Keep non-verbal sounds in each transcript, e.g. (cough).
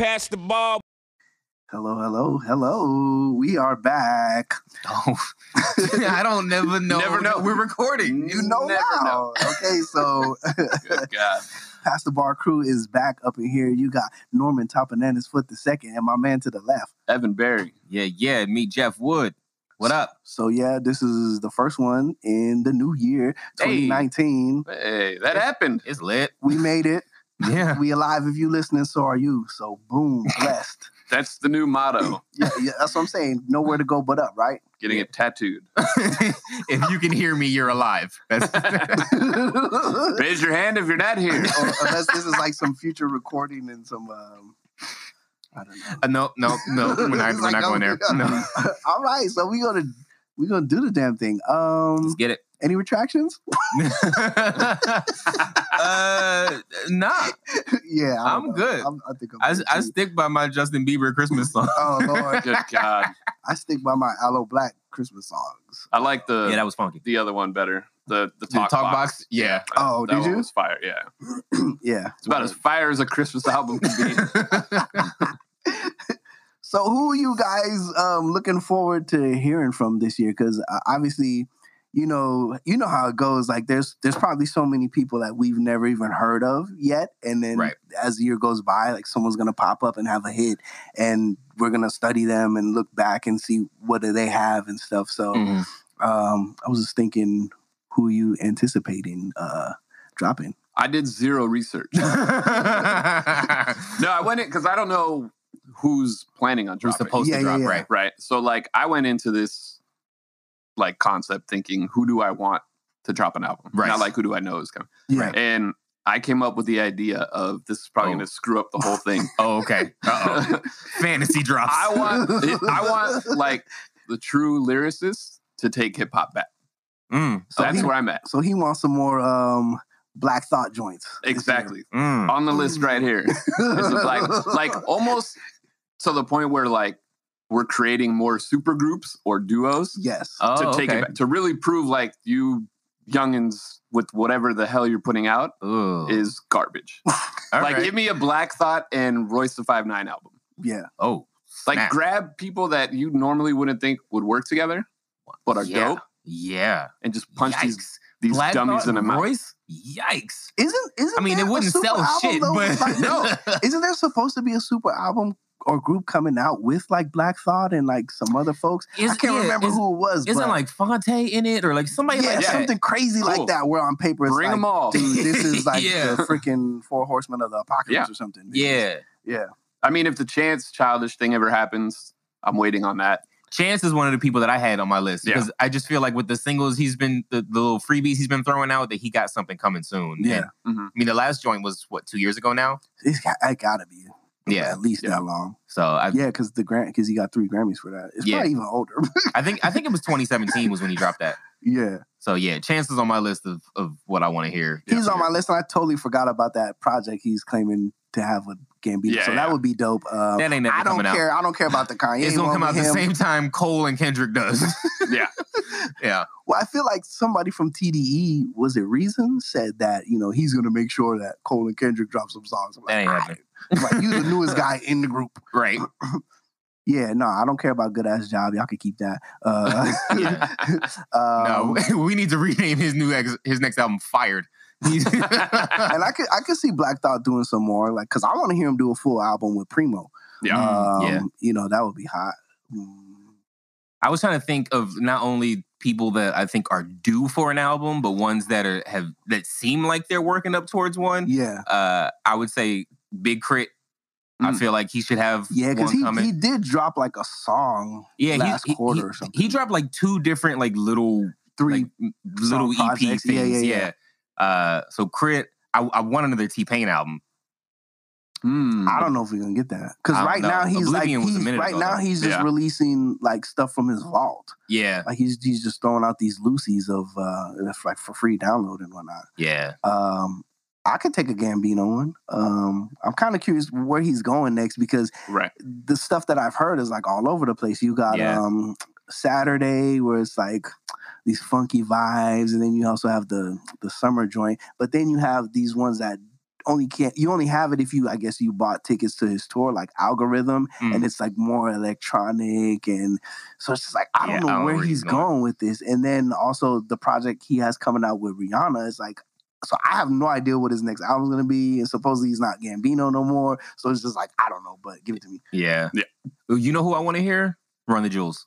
pass the ball. Hello, hello, hello. We are back. Oh, (laughs) I don't never (laughs) know. Never know. We're recording. You know never now. Okay, (laughs) so Good God. Past the Bar crew is back up in here. You got Norman Topananis foot the second, and my man to the left. Evan Barry. Yeah, yeah. Meet Jeff Wood. What up? So yeah, this is the first one in the new year, Hey. 2019. Hey, that happened. It's lit. We made it. Yeah. We alive if you listening, so are you. So boom, (laughs) blessed. That's the new motto. yeah, yeah, that's what I'm saying. Nowhere to go but up, right? Getting it tattooed. (laughs) if you can hear me, you're alive. That's (laughs) Raise your hand if you're not here. Or unless this is like some future recording and some um I don't know. Uh, no, no, no. We're not, we're like, not going there. oh, No. All right, so we're gonna we're gonna do the damn thing. Um Let's get it. Any retractions? (laughs) (laughs) uh, nah. yeah, I I'm know. good. I'm, I think I'm I, I stick by my Justin Bieber Christmas song. (laughs) Oh Lord, Good God. I stick by my Aloe Blacc Christmas songs. I like the yeah, that was funky. the other one better. The the The talk, talk box. box? Yeah. Oh, that did one you? Was fire. Yeah. (clears throat) yeah, It's about as fire as a Christmas album can be. So who are you guys um, looking forward to hearing from this year? Because uh, obviously, you know, you know how it goes. Like there's there's probably so many people that we've never even heard of yet, and then Right. as the year goes by, like someone's gonna pop up and have a hit, and we're gonna study them and look back and see what do they have and stuff. So Mhm. um, I was just thinking, who are you anticipating uh, dropping? I did zero research. (laughs) No, I went in because I don't know who's planning on Who's supposed Yeah, to yeah, drop, yeah. right? right? So like I went into this like concept thinking, who do I want to drop an album? Right. Not like who do I know is coming. Yeah, Right. And I came up with the idea of this is probably Oh. going to screw up the whole thing. (laughs) Oh, okay. Uh-oh. (laughs) Fantasy drops. I want I (laughs) want like the true lyricist to take hip hop back. Mm, So That's he- where I'm at. So he wants some more um, Black Thought joints. Exactly. mm. On the list right here. a black like almost to the point where like we're creating more super groups or duos yes. Oh, to take okay. it back to really prove like you youngins with whatever the hell you're putting out Ooh. is garbage. (laughs) Like right. give me a Black Thought and Royce the Five Nine album. yeah. oh, Like snap. grab people that you normally wouldn't think would work together, but are yeah. dope, Yeah. and just punch these Yikes. these Black dummies in the mouth. Royce? Yikes. Isn't isn't I mean, there it a wouldn't super sell album, shit, though? but It's (laughs) like- no, isn't there supposed to be a super album or group coming out with like Black Thought and like some other folks? I can't yeah, remember who it was. Isn't but like Phonte in it or like somebody yeah, like that? something crazy Cool. like that. Where on paper it's Bring like, them all. dude, this is (laughs) like Yeah. the freaking Four Horsemen of the Apocalypse Yeah. or something. Yeah. yeah. I mean, if the chance childish thing ever happens, I'm waiting on that. Chance is one of the people that I had on my list Yeah. because I just feel like with the singles he's been the, the little freebies he's been throwing out that he got something coming soon. Yeah. And, Mhm. I mean the last joint was what two years ago now. It's got, it gotta be Yeah. at least Yeah. that long. So I Yeah, because the grant because he got three Grammys for that. It's Yeah. probably even older. (laughs) I think I think it was 2017 was when he dropped that. yeah. So yeah, Chance is on my list of of what I want to hear. He's on my list, and I totally forgot about that project he's claiming to have with Gambino. Yeah, so yeah. that would be dope. Um, That ain't never I don't coming out. care. I don't care about the Kanye. It's gonna come out with the same time Cole and Kendrick does. (laughs) Yeah. yeah. Well, I feel like somebody from TDE was it Reason said that you know he's gonna make sure that Cole and Kendrick drop some songs. I'm That ain't like, happening. "Alright." like you the (laughs) newest guy in the group. Right. (laughs) Yeah, no, I don't care about good ass job. Y'all can keep that. Uh, um, no, we need to rename his new ex, his next album "Fired." (laughs) And I could I could see Black Thought doing some more, like because I want to hear him do a full album with Primo. Yeah. Um, yeah. you know that would be hot. I was trying to think of not only people that I think are due for an album, but ones that are have that seem like they're working up towards one. Yeah, Uh, I would say Big Crit. I Mm. feel like he should have yeah, because he, coming. he did drop like a song yeah, last he, he- quarter he, or something. He dropped like two different like little three. like little EP things. Yeah, Yeah, yeah, yeah. Uh, so K.R.I.T., I, I want another T Pain album. Hmm. I don't know if we're gonna get that because right know. now he's Oblivion like he's, right ago, now though. he's just Yeah. releasing like stuff from his vault. Yeah, Like he's he's just throwing out these Lucy's of uh that's like for free download and whatnot. yeah. Um, I could take a Gambino one. Um, I'm kind of curious where he's going next because Right. the stuff that I've heard is like all over the place. You got Yeah. um Saturday where it's like these funky vibes, and then you also have the the summer joint. But then you have these ones that only can't you only have it if you I guess you bought tickets to his tour like algorithm Mm. and it's like more electronic and so it's just like I don't Yeah, know I don't where where he's he's going. going with this. And then also the project he has coming out with Rihanna is like so I have no idea what his next album's gonna be, and supposedly he's not Gambino no more. So it's just like I don't know, but give it to me. Yeah. Yeah. You know who I want to hear? Run the Jewels.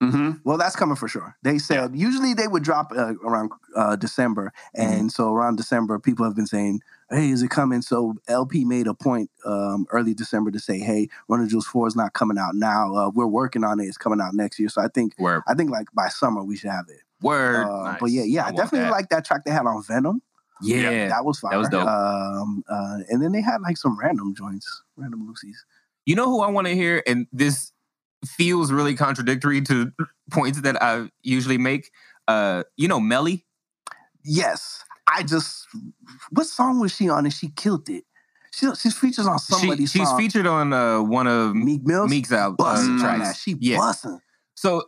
Hmm Well, that's coming for sure. They said usually they would drop uh, around uh, December, Mm-hmm. and so around December, people have been saying, "Hey, is it coming?" So El-P made a point um, early December to say, "Hey, Run the Jewels Four is not coming out now. Uh, we're working on it. It's coming out next year." So I think Word. I think like by summer we should have it. Word. Uh, But yeah, yeah, I I definitely like that track they had on Venom. yeah. that was fire. that was dope. Um, uh, and then they had like some random joints, random Lucy's. You know who I want to hear? And this feels really contradictory to points that I usually make. Uh, you know, Melly. Yes, I just what song was she on? And she killed it. She she's features on She, somebody's she's song. featured on uh, one of Meek Mills. Meek's out uh, tracks. She Yeah. busting. So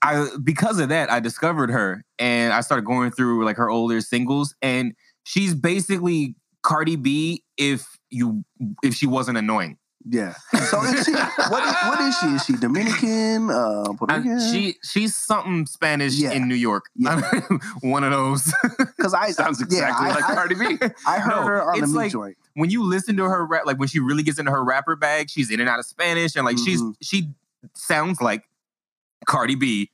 I because of that, I discovered her and I started going through like her older singles, and she's basically Cardi B if you if she wasn't annoying. Yeah. So is she? What is, what is she? Is she Dominican? Uh, Puerto I- she she's something Spanish Yeah. in New York. Yeah. (laughs) one of those. (laughs) because I Sounds yeah, exactly I, like I, Cardi B. I heard No, her on the it's Meek like- joint. when you listen to her rap, like when she really gets into her rapper bag, she's in and out of Spanish, and like she's Mhm. she sounds like Cardi B,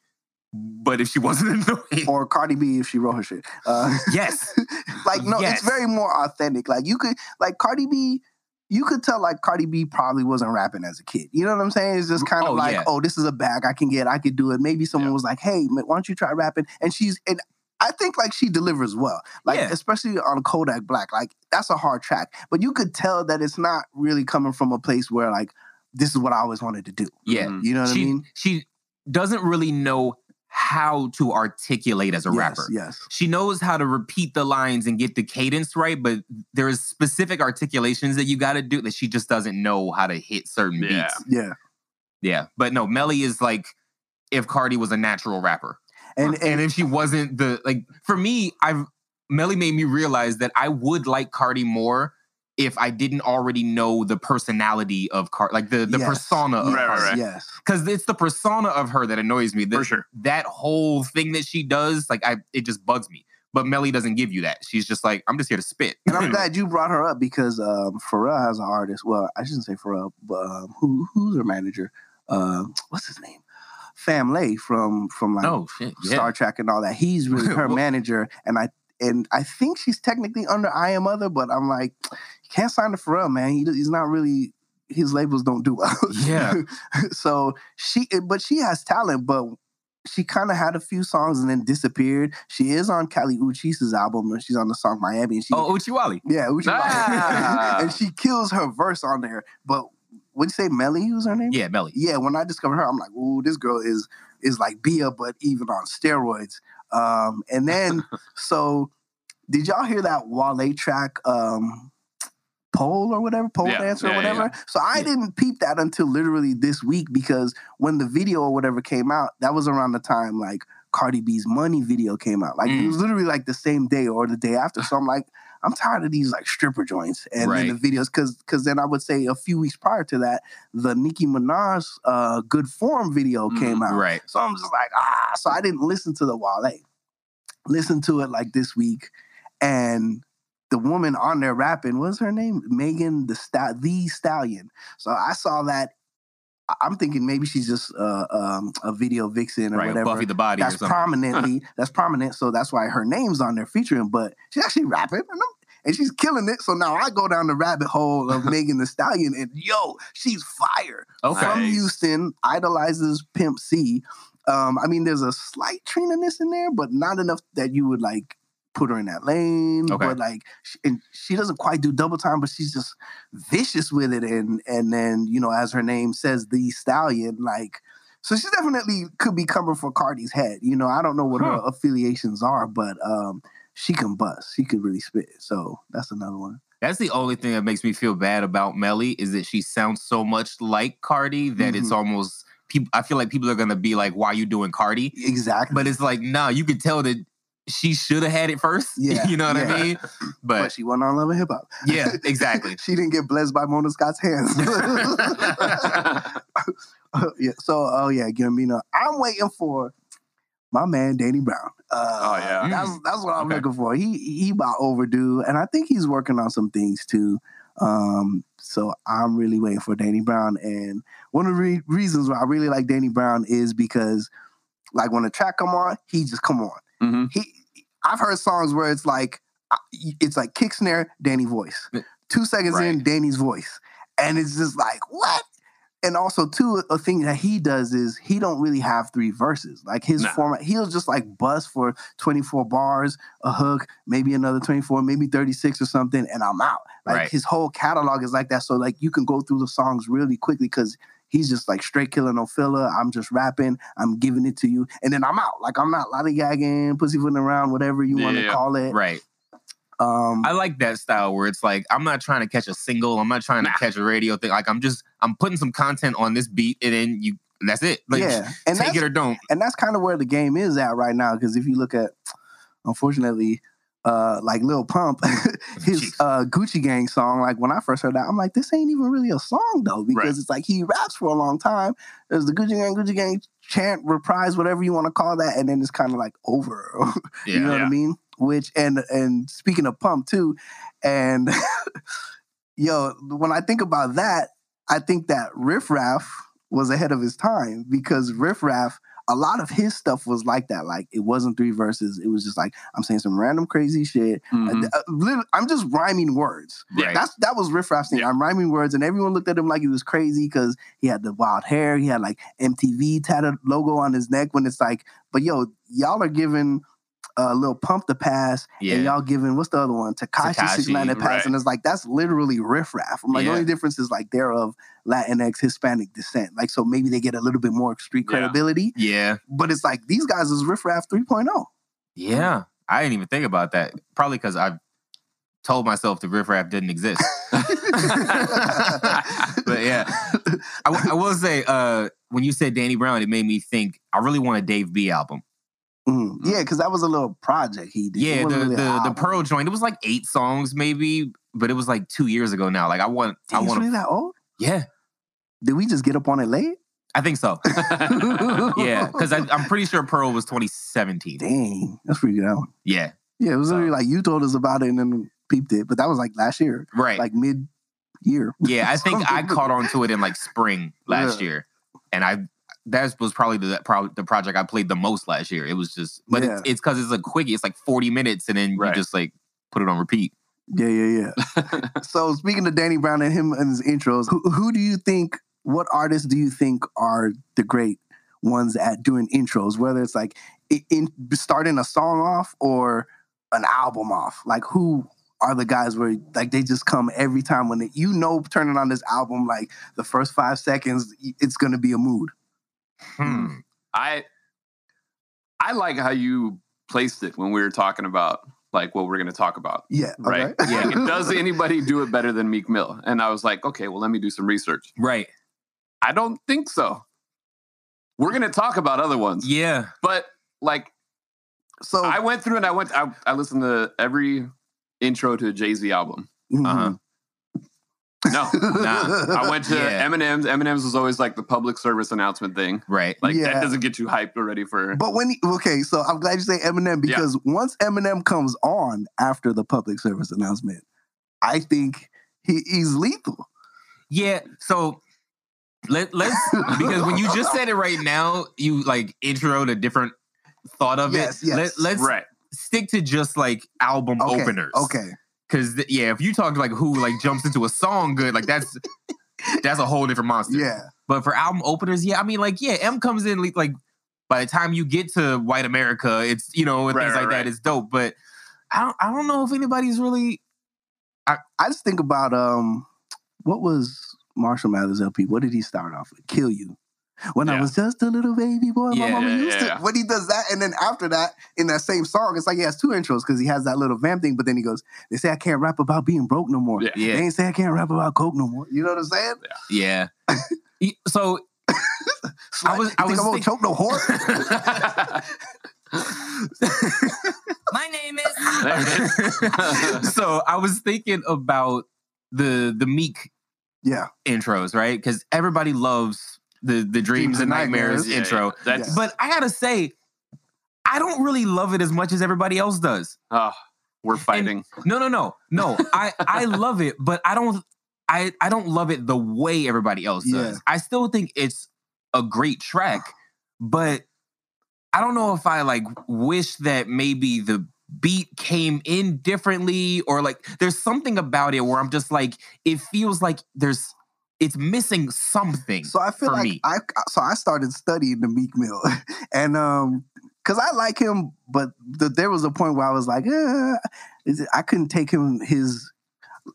but if she wasn't (laughs) annoying, Or Cardi B if she wrote her shit. Uh, yes, like no, Yes. it's very more authentic. Like you could like Cardi B. You could tell like Cardi B probably wasn't rapping as a kid. You know what I'm saying? It's just mm, kind of Oh, like, yeah. oh, this is a bag I can get. I could do it. Maybe someone Yeah. was like, hey, why don't you try rapping? And she's and I think like she delivers well. Like Yeah. especially on Kodak Black. Like that's a hard track, but you could tell that it's not really coming from a place where like this is what I always wanted to do. yeah. You know what she I mean? she doesn't really know how to articulate as a yes, rapper. Yes. She knows how to repeat the lines and get the cadence right, but there's specific articulations that you got to do that she just doesn't know how to hit certain Yeah. beats. Yeah. Yeah, but no, Melly is like if Cardi was a natural rapper. And and, and, if she wasn't the like for me, I've Melly made me realize that I would like Cardi more if I didn't already know the personality of Cardi, like the the Yes. persona of Right, right, Cardi. right. yes. Because it's the persona of her that annoys me. The- For sure. That whole thing that she does, like I, it just bugs me. But Melly doesn't give you that. She's just like, I'm just here to spit. And I'm glad you brought her up because um, Pharrell has an artist. Well, I shouldn't say Pharrell, but um, who who's her manager? Uh, what's his name? Fam Lay from from like oh shit, yeah. Star Trak and all that. He's (laughs) really her Well- manager, and I and I think she's technically under I Am Other, but I'm like, you can't sign to Pharrell, man. He, he's not really his labels don't do well. Yeah. (laughs) so she, but she has talent, but she kind of had a few songs and then disappeared. She is on Kali Uchis's album, and she's on the song Miami. And she, Oh, Uchiwali. yeah, Uchi Ah. (laughs) and she kills her verse on there. But would you say Melly was her name? Yeah, Melly. yeah, when I discovered her, I'm like, ooh, this girl is is like Bia, but even on steroids. Um, and then (laughs) so did y'all hear that Wale track, um, pole or whatever, pole Yeah, dancer or yeah, yeah, whatever? So I Yeah. didn't peep that until literally this week because when the video or whatever came out, that was around the time like Cardi B's money video came out. Like it Mm. was literally like the same day or the day after. So I'm like, I'm tired of these like stripper joints and then the videos because because then I would say a few weeks prior to that, the Nicki Minaj uh, Good Form video Mm, came out. Right. So I'm just like, ah, so I didn't listen to the Wale. Listen to it like this week. And the woman on there rapping, what's her name? Megan the Sta- the Stallion. So I saw that. I'm thinking maybe she's just uh, um, a video vixen or Right. whatever. Buffy the Body that's prominently that's prominent, so that's why her name's on there featuring. But she's actually rapping, and, I'm- and she's killing it. So now I go down the rabbit hole of (laughs) Megan Thee Stallion, and yo, she's fire okay. from Houston, idolizes Pimp C. Um, I mean, there's a slight Trina-ness in there, but not enough that you would like put her in that lane. Okay. But like, and she doesn't quite do double time, but she's just vicious with it. And and then you know, as her name says, the stallion, like. So she definitely could be coming for Cardi's head. You know, I don't know what her affiliations are, but um, she can bust. She could really spit. So that's another one. That's the only thing that makes me feel bad about Melly is that she sounds so much like Cardi that it's Mhm. almost people. I feel like people are gonna be like, "Why are you doing Cardi?" Exactly. But it's like, nah, you could tell that she should have had it first. (laughs) Yeah, you know what yeah. I mean? (laughs) But, But she went on Love and Hip Hop. yeah, (laughs) exactly. she didn't get blessed by Mona Scott's hands. yeah. So, oh yeah, Gambino. I'm waiting for my man Danny Brown. Uh, Oh, yeah. that's that's what I'm Okay. looking for. He he about overdue, and I think he's working on some things too. Um, so I'm really waiting for Danny Brown, and one of the re- reasons why I really like Danny Brown is because, like, when a track come on, he just come on. Mhm. He, I've heard songs where it's like, uh, it's like kick snare, Danny voice. Two seconds in, Danny's voice, and it's just like what. And also, too, a thing that he does is he don't really have three verses. Like his Nah. format, he'll just like bust for 24 bars, a hook, maybe another 24, maybe 36 or something, and I'm out. Like Right. his whole catalog is like that. So like you can go through the songs really quickly because he's just like straight killer, no filler. I'm just rapping, I'm giving it to you, and then I'm out. Like I'm not lollygagging, pussyfooting around, whatever you want to call it. Right. Um, I like that style where it's like I'm not trying to catch a single, I'm not trying to catch a radio thing. Like I'm just I'm putting some content on this beat and then you that's it. Like yeah, and take it or don't. and that's kind of where the game is at right now. Because if you look at, unfortunately, uh, like Lil Pump, (laughs) his uh, Gucci Gang song, like when I first heard that, I'm like, this ain't even really a song though, because Right. it's like he raps for a long time. There's the Gucci Gang, Gucci Gang chant, reprise, whatever you want to call that, and then it's kind of like over. (laughs) Yeah. you know what I mean? Which and and speaking of Pump too, and (laughs) yo, when I think about that, I think that Riff Raff was ahead of his time because Riff Raff, a lot of his stuff was like that. Like it wasn't three verses. It was just like I'm saying some random crazy shit. Mhm. Uh, I'm just rhyming words. Right. That's that was Riff thing. Yeah. I'm rhyming words, and everyone looked at him like he was crazy because he had the wild hair. He had like MTV tatted logo on his neck. When it's like, but yo, y'all are giving a little pump the pass, Yeah. and y'all giving what's the other one? Tekashi six nine the pass, right. and it's like that's literally Riff Raff. I'm like, the only difference is like they're of Latinx Hispanic descent. Like, so maybe they get a little bit more street credibility. Yeah. But it's like these guys is Riff Raff oh. 3.0. Yeah. I didn't even think about that. Probably because I told myself the riff raff didn't exist. (laughs) but yeah. I, w- I will say, uh, when you said Danny Brown, it made me think I really want a Dave B album. Mm. Yeah, because that was a little project he did. Yeah, the really the, the. Pearl joint. It was like eight songs, maybe, but it was like two years ago now. Like I want, Damn, I want. really that old? Yeah, Did we just get up on it late? I think so. (laughs) yeah, because I'm pretty sure Pearl was 2017. Dang, that's pretty good. album. Yeah, Yeah, it was So- like you told us about it and then peeped it, but that was like last year, right. like mid year. yeah, I (laughs) think I (laughs) caught on to it in like spring last Yeah. year, and I that was probably the pro- the project I played the most last year. It was just, but Yeah. it's it's because it's a quickie. It's like 40 minutes, and then Right. you just like put it on repeat. Yeah, yeah, yeah. (laughs) so speaking of Danny Brown and him and his intros, who, who do you think? What artists do you think are the great ones at doing intros? Whether it's like in, in starting a song off or an album off. Like who are the guys where like they just come every time when they, you know turning on this album like the first five seconds it's gonna be a mood. Hmm. I I like how you placed it when we were talking about like what we're going to talk about. Yeah. Right. okay. Like, does anybody do it better than Meek Mill? And I was like, okay, well, let me do some research. Right. I don't think so. We're going to talk about other ones, Yeah. but like So I went through and I went, I, I listened to every intro to a Jay Z album. mhm. Uh-huh. No, Nah. I went to Yeah. Eminem's. Eminem's was always like the public service announcement thing. Right. Like Yeah. that doesn't get you hyped already for. But when okay, so I'm glad you say Eminem Yeah. because once Eminem comes on after the public service announcement, I think he, he's lethal. Yeah. So let let's because when you just said it right now, you like introed a different thought of Yes, it. yes. Let, let's right. stick to just like album Okay, openers. Okay. Because yeah, if you talk like who like jumps into a song good, like that's (laughs) that's a whole different monster. Yeah. But for album openers, yeah, I mean like yeah, Em comes in like- like by the time you get to White America, it's you know and Right, things right, like right. that, it's dope. But I don't I don't know if anybody's really I just think about um what was Marshall Mathers LP? What did he start off with? Kill you. When I was just a little baby boy, my mama yeah, used yeah. to. When he does that, and then after that, in that same song, it's like he has two intros because he has that little vamp thing, but then he goes, They say I can't rap about being broke no more. Yeah. They ain't say I can't rap about coke no more. You know what I'm saying? yeah. So (laughs) I was- I think was I'm gonna think- choke no whore. (laughs) My name is. (laughs) so I was thinking about the the Meek Yeah. intros, right? Because everybody loves the the dreams, and nightmares, Yeah, intro. yeah. That's But I gotta say, I don't really love it as much as everybody else does. oh, we're fighting. No, no, no, no. I I (laughs) love it, but I don't. I I don't love it the way everybody else does. Yeah. I still think it's a great track, but I don't know if I like wish that maybe the beat came in differently or like there's something about it where I'm just like it feels like there's it's missing something. So I feel like me. I so I started studying the Meek Mill, (laughs) and um, cause I like him, but the, there was a point where I was like, eh, it, I couldn't take him his.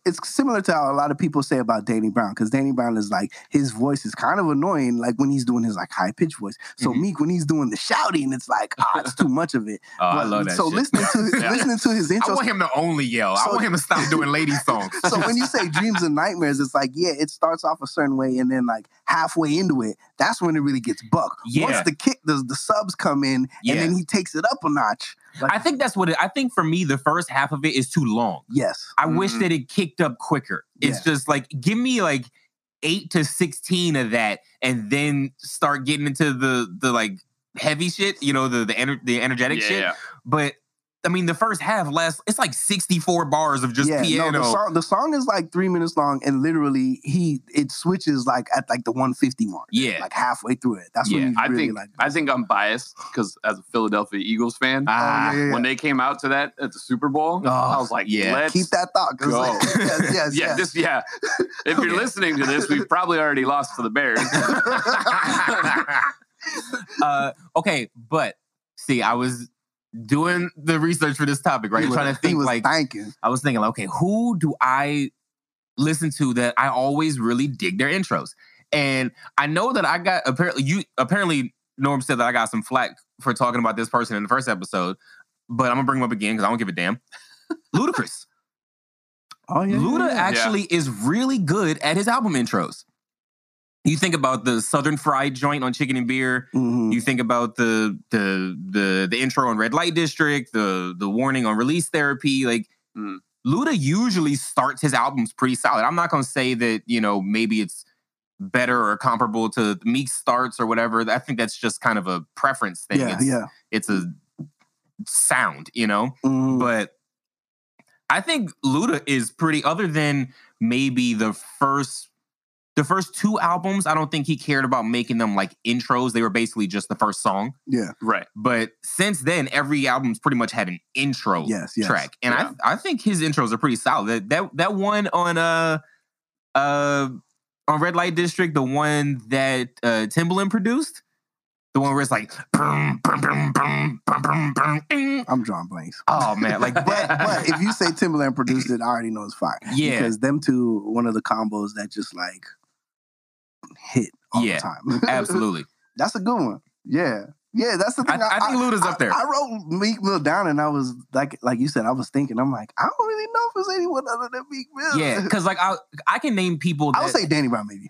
It's similar to how a lot of people say about Danny Brown, because Danny Brown is like his voice is kind of annoying, like when he's doing his like high pitched voice. So Mhm. Meek, when he's doing the shouting, it's like ah, it's too much of it. Oh, I love that So shit. listening to (laughs) Yeah. listening to his intro, I want him to only yell. I want him to stop doing lady (laughs) songs. so when you (laughs) say dreams and nightmares, it's like, yeah, it starts off a certain way, and then like halfway into it, that's when it really gets buck. Yeah. Once the kick, the, the subs come in, Yeah. and then he takes it up a notch. Like, I think that's what it, I think for me the first half of it is too long. yes, I wish Mhm. that it kicked up quicker. It's Yeah. just like give me like eight to sixteen of that, and then start getting into the the like heavy shit. You know, the the ener- the energetic yeah, shit. yeah. But I mean, the first half lasts. It's like sixty four bars of just yeah. piano. No, the song the song is like three minutes long, and literally he it switches like at like the one fifty mark. Yeah. like halfway through it. That's Yeah, when I really think like. I think I'm biased because as a Philadelphia Eagles fan, Oh, yeah, yeah, when they came out to that at the Super Bowl, Oh, I was like, yeah. let's Keep that thought. 'cause, go. like, (laughs) yes, yes, yeah, yes. this yeah. If you're Okay. listening to this, we've probably already lost to the Bears. (laughs) (laughs) uh, okay, but see, I was doing the research for this topic, right? Was- Trying to think was like thanking. I was thinking, like, okay, who do I listen to that I always really dig their intros? And I know that I got apparently you apparently Norm said that I got some flack for talking about this person in the first episode, but I'm gonna bring him up again because I don't give a damn. (laughs) Ludacris. Oh yeah, Luda yeah, yeah. actually is really good at his album intros. You think about the Southern Fried joint on Chicken and Beer. Mhm. You think about the the the the intro on Red Light District, the the warning on Release Therapy. Like Mm. Luda usually starts his albums pretty solid. I'm not gonna say that you know maybe it's better or comparable to Meek starts or whatever. I think that's just kind of a preference thing. yeah, it's, yeah. it's a sound, you know. Mhm. But I think Luda is pretty. Other than maybe the first, the first two albums, I don't think he cared about making them like intros. They were basically just the first song. yeah, right. But since then, every album's pretty much had an intro yes, yes. track, and Yeah. I I think his intros are pretty solid. That that that one on uh uh on Red Light District, the one that uh Timbaland produced, the one where it's like. "Brum, brum, brum, brum, brum, brum, brum. I'm drawing blanks. Oh man, like (laughs) But but if you say Timbaland produced it, I already know it's fire. Yeah. Because them two, one of the combos that just like hit all Yeah, the time. (laughs) Absolutely. that's a good one. Yeah. Yeah, that's the I, thing. I think Luda's up there. I, wrote Meek Mill down and I was like like you said, I was thinking, I'm like, I don't really know if there's anyone other than Meek Mill. yeah, because like I I can name people. That, I would say Danny Brown maybe.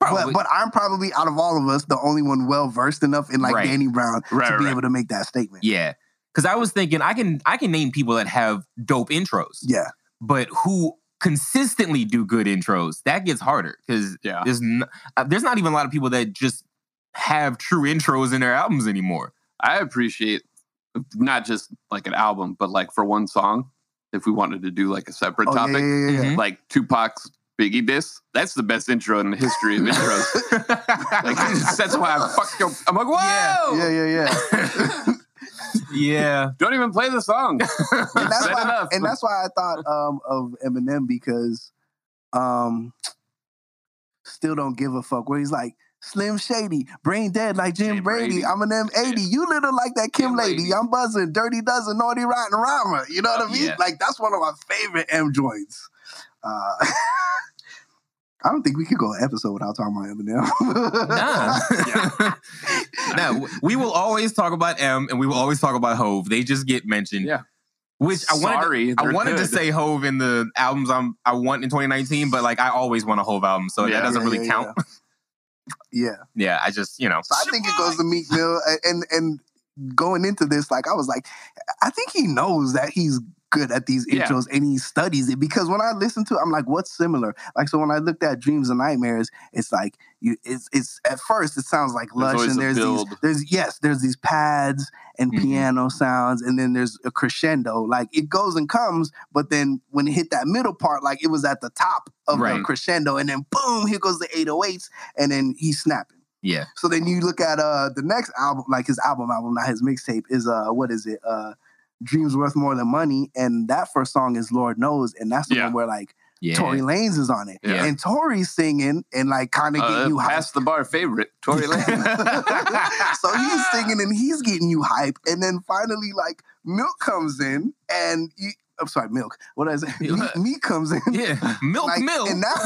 probably, But but I'm probably out of all of us the only one well versed enough in like Right. Danny Brown Right, to be right. able to make that statement. yeah, because I was thinking I can I can name people that have dope intros, Yeah. but who consistently do good intros. That gets harder because Yeah. there's n- uh, there's not even a lot of people that just have true intros in their albums anymore. I appreciate not just like an album, but like for one song, if we wanted to do like a separate Oh, yeah, topic, yeah, yeah, yeah. Mhm. like Tupac's Biggie Diss, that's the best intro in the history of (laughs) intros. like (laughs) that's why I fucked your. I'm like, whoa! Yeah, yeah, yeah. (laughs) yeah, (laughs) Don't even play the song. and that's (laughs) why, enough. and that's why I thought um, of Eminem because um, still don't give a fuck. Where he's like Slim Shady, brain dead like Jim Jim Brady. Brady. I'm an M80. You little like that Kim, Kim lady. lady. I'm buzzing, dirty dozen, naughty rotten rhymer. You know what Oh, I mean? yeah. Like that's one of my favorite Em joints. Uh, (laughs) I don't think we could go an episode without talking about Eminem. nah, (laughs) no. We will always talk about Em, and we will always talk about Hove. They just get mentioned. Yeah. Which I wanted. to- Sorry, I they're wanted to say Hove in the albums I'm I want in 2019, but like I always want a Hove album, so Yeah. that doesn't Yeah, really yeah, count. Yeah. yeah. Yeah, I just you know. So I think it goes to Meek Mill, and and going into this, like I was like, I think he knows that he's good at these Yeah. intros and he studies it because when I listen to it, I'm like, what's similar? Like so when I looked at Dreams and Nightmares, it's like you it's it's at first it sounds like lush always and there's these there's yes, there's these pads and Mhm. piano sounds, and then there's a crescendo. Like it goes and comes, but then when it hit that middle part, like it was at the top of the crescendo, and then boom, here goes the 808s, and then he's snapping. Yeah. So then you look at uh the next album, like his album album, not his mixtape, is uh what is it? Uh Dreams Worth More Than Money. And that first song is Lord Knows. And that's the Yeah. one where like Yeah. Tory Lanez is on it. Yeah. And Tory's singing and like kind of Uh, getting you hyped. past the bar favorite, Tory Lane. (laughs) so he's singing and he's getting you hype. And then finally, like Milk comes in and you I'm sorry, Milk. What is it? Me, me comes in. Yeah. Milk, Like, milk. and that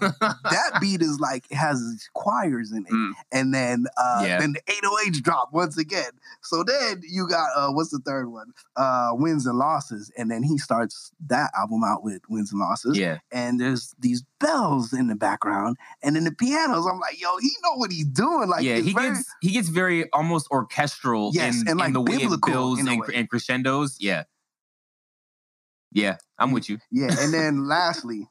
one, (laughs) that beat is like it has these choirs in it, Mm. and then uh Yeah. then the 808s drop once again. So then you got uh what's the third one? Uh Wins and Losses, and then he starts that album out with Wins and Losses, yeah. and there's these bells in the background, and then the pianos. I'm like, yo, he know what he's doing. Like, yeah, he very- gets he gets very almost orchestral Yes, in, and, like, in the way it builds and, and crescendos. Yeah. Yeah, I'm with you. Yeah, and then (laughs) lastly,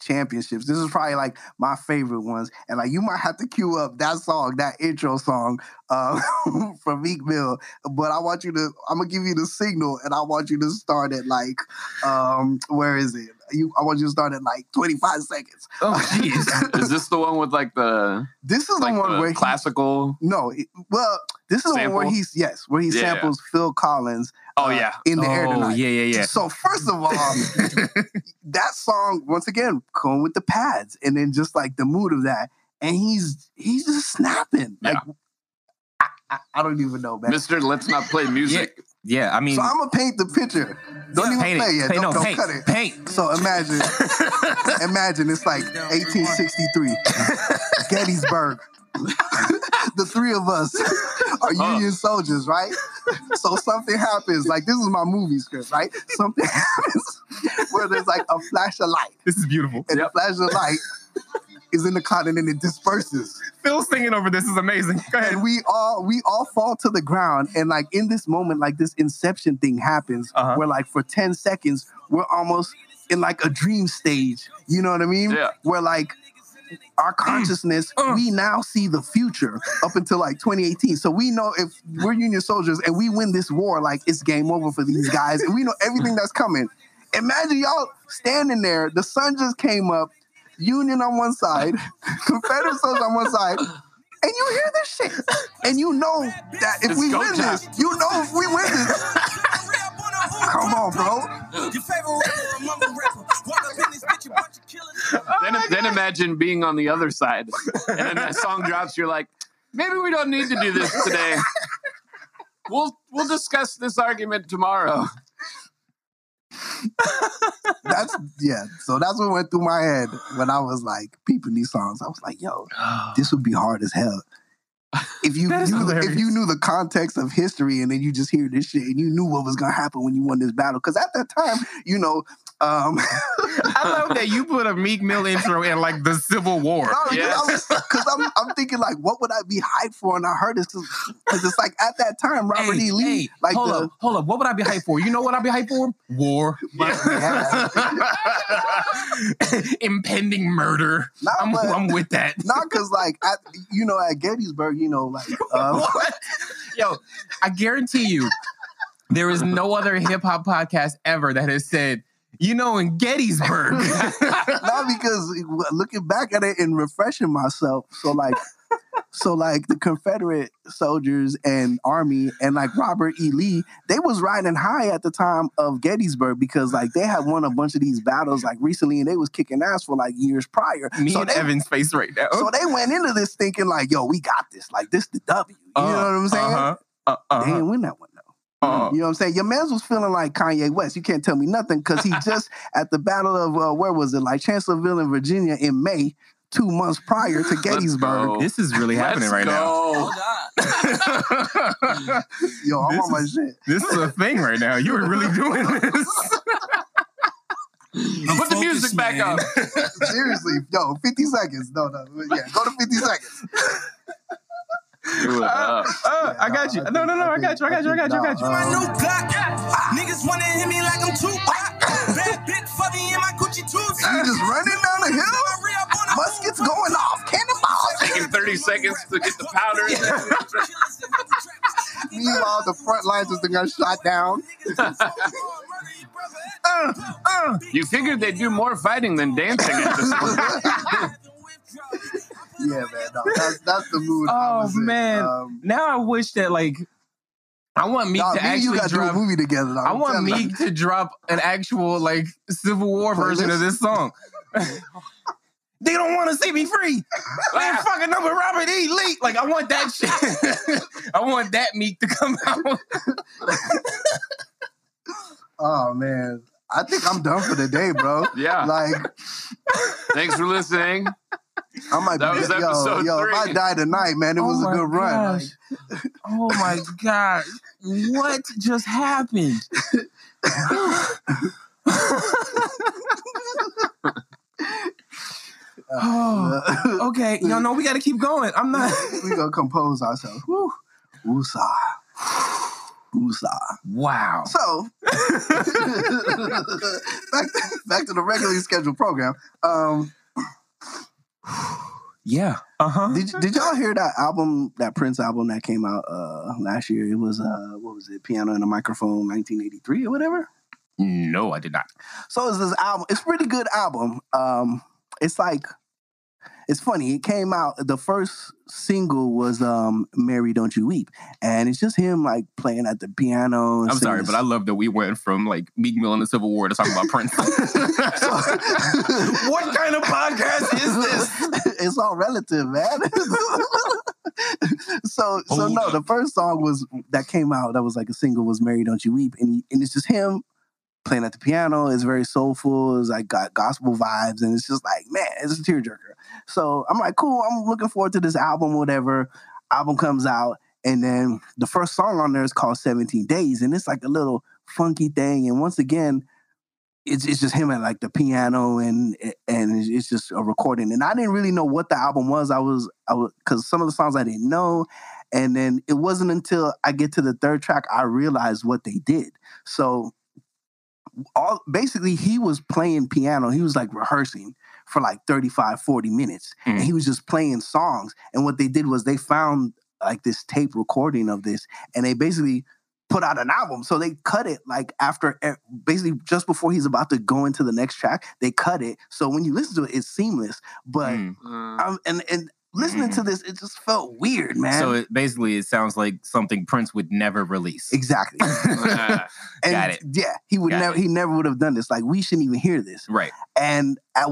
championships. This is probably like my favorite ones, and like you might have to cue up that song, that intro song uh, (laughs) from Meek Mill. But I want you to, I'm gonna give you the signal, and I want you to start at like, um, where is it? You, I want you to start at like 25 seconds. Oh, jeez. Is this the one with like the (laughs) This is like the one the where he, classical? no, it- well, this is the one where he's yes, where he Yeah. samples Phil Collins. Oh uh, yeah, in the air oh, tonight. yeah, yeah, yeah. So first of all, (laughs) that song once again going with the pads and then just like the mood of that and he's he's just snapping like I, I, I don't even know man Mister. Let's not play (laughs) music. yeah, I mean, so i'm gonna paint the picture don't even play it. yet Paint, don't, no, don't paint, cut it paint. so imagine (laughs) imagine it's like 1863 gettysburg (laughs) the three of us are union soldiers right so something happens like this is my movie script right something happens where there's like a flash of light This is beautiful. and Yep. the flash of light is in the cloud and it disperses Phil singing over this is amazing. (laughs) Go ahead. and we all we all fall to the ground and like in this moment like this inception thing happens Uh-huh. where like for 10 seconds we're almost in like a dream stage you know what i mean Yeah. where like our consciousness Uh. we now see the future up until like 2018 so we know if we're union soldiers and we win this war like it's game over for these guys and we know everything that's coming imagine y'all standing there the sun just came up union on one side (laughs) confederate soldiers on one side and you hear this shit and you know that if It's we win time. this you know if we win this come on bro Your favorite rapper among rapper. Walk up in this bitch, a bunch of killers. Oh then, then imagine being on the other side, and then that song drops. You're like, maybe we don't need to do this today. We'll we'll discuss this argument tomorrow. That's yeah so that's what went through my head when i was like peeping these songs. I was like yo (gasps) this would be hard as hell. If you (laughs) knew, if you knew the context of history and then you just hear this shit and you knew what was gonna happen when you won this battle because at that time you know um (laughs) I love that you put a Meek Mill intro in like the Civil War. No, Yes. because I'm, I'm thinking like, what would I be hyped for? And I heard this because it's like at that time, Robert Hey, E. Lee, hey, like hold the up, hold up. What would I be hyped for? You know what I'd be hyped for? War. (laughs) Impending murder. Nah, I'm, but- I'm with that. (laughs) not because like at, you know at Gettysburg, you know like um, Yo, I guarantee you, there is no other hip hop podcast ever that has said, you know, in Gettysburg. (laughs) not because looking back at it and refreshing myself. So like. So like the Confederate soldiers and army and like Robert E. Lee, they was riding high at the time of Gettysburg because like they had won a bunch of these battles like recently and they was kicking ass for like years prior. Me so and they, Evan's face right now. So they went into this thinking like, yo, we got this. Like this the W. You know what I'm saying? Uh-huh. Uh, They uh-huh. didn't win that one. Uh, You know what I'm saying? Your man's was feeling like Kanye West. You can't tell me nothing because he just (laughs) at the Battle of uh, where was it? Like Chancellorsville in Virginia in May, two months prior to Gettysburg. this is really happening Let's right Oh, now. (laughs) Yo, I'm This on my is- shit. this is a thing right now. You are really doing this. Put the music back man. up. (laughs) Seriously, yo, 50 seconds. No, no, yeah, go to 50 seconds. Do it up. Uh, I got you. No, no, no. I got you. I got you. I got you. I got you. My Uh, new Glock. Niggas wanna hit me like I'm Tupac. Bad bitch fuck me in my Gucci tooth. You just running down the hill? Muskets going off, cannonballs. Taking 30 seconds to get the powder in there. Meanwhile, the front lines just got shot down. Uh, uh. You figured they'd do more fighting than dancing at this point. (laughs) Yeah, man. No, that's that's the mood. I Oh was in. man. Um, Now I wish that like I want Meek dog, to me and you actually got to do a drop. movie together. Dog, I want telling. Meek to drop an actual like Civil War version of this song. (laughs) they don't want to see me free. They're (laughs) fucking up with Robert E. Lee. Like I want that shit. (laughs) I want that Meek to come out. Oh man, I think I'm done for the day, bro. Yeah. Like Thanks for listening. I might That be was yo, episode yo. If I die tonight, man, it Oh was a my good run. gosh. oh my god. What just happened? (laughs) (sighs) oh, Like, okay. No, no, we got to keep going. I'm not. (laughs) we gonna compose ourselves. Woo. Woosah. Woosah. Wow. So (laughs) back to, back to the regularly scheduled program. Um, (sighs) Yeah. Uh huh. did did y'all hear that album, that Prince album that came out uh last year? It was uh what was it, Piano and a Microphone, 1983 or whatever. No, I did not. So it's this album. It's a pretty good album. Um, it's like it's funny. It came out. The first single was um "Mary Don't You Weep," and it's just him like playing at the piano. I'm sorry, but I love that we went from like Meek Mill and the Civil War to talking about Prince. (laughs) (laughs) what kind of podcast is this? (laughs) it's all relative, man. so so no, up. the first song was that came out that was like a single was "Mary Don't You Weep," and and it's just him playing at the piano. It's very soulful. It's like got gospel vibes, and it's just like man, it's a tearjerker. So I'm like, cool. I'm looking forward to this album. Whatever album comes out, and then the first song on there is called 17 Days, and it's like a little funky thing. And once again, it's it's just him at like the piano and and it's- just a recording. And I didn't really know what the album was. I was I was because some of the songs I didn't know, and then it wasn't until I get to the third track I realized what they did. So all basically he was playing piano. He was like rehearsing for like 35, 40 minutes. And Mhm. he was just playing songs. And what they did was they found like this tape recording of this and they basically put out an album. So they cut it like after basically just before he's about to go into the next track, they cut it. So when you listen to it, it's seamless. But Mm. Um, and and listening to mm-hmm. this, it just felt weird, man. So it, basically, it sounds like something Prince would never release. exactly. (laughs) (laughs) And Got it. Yeah, he would Got never. it. He never would have done this. Like we shouldn't even hear this. right. And at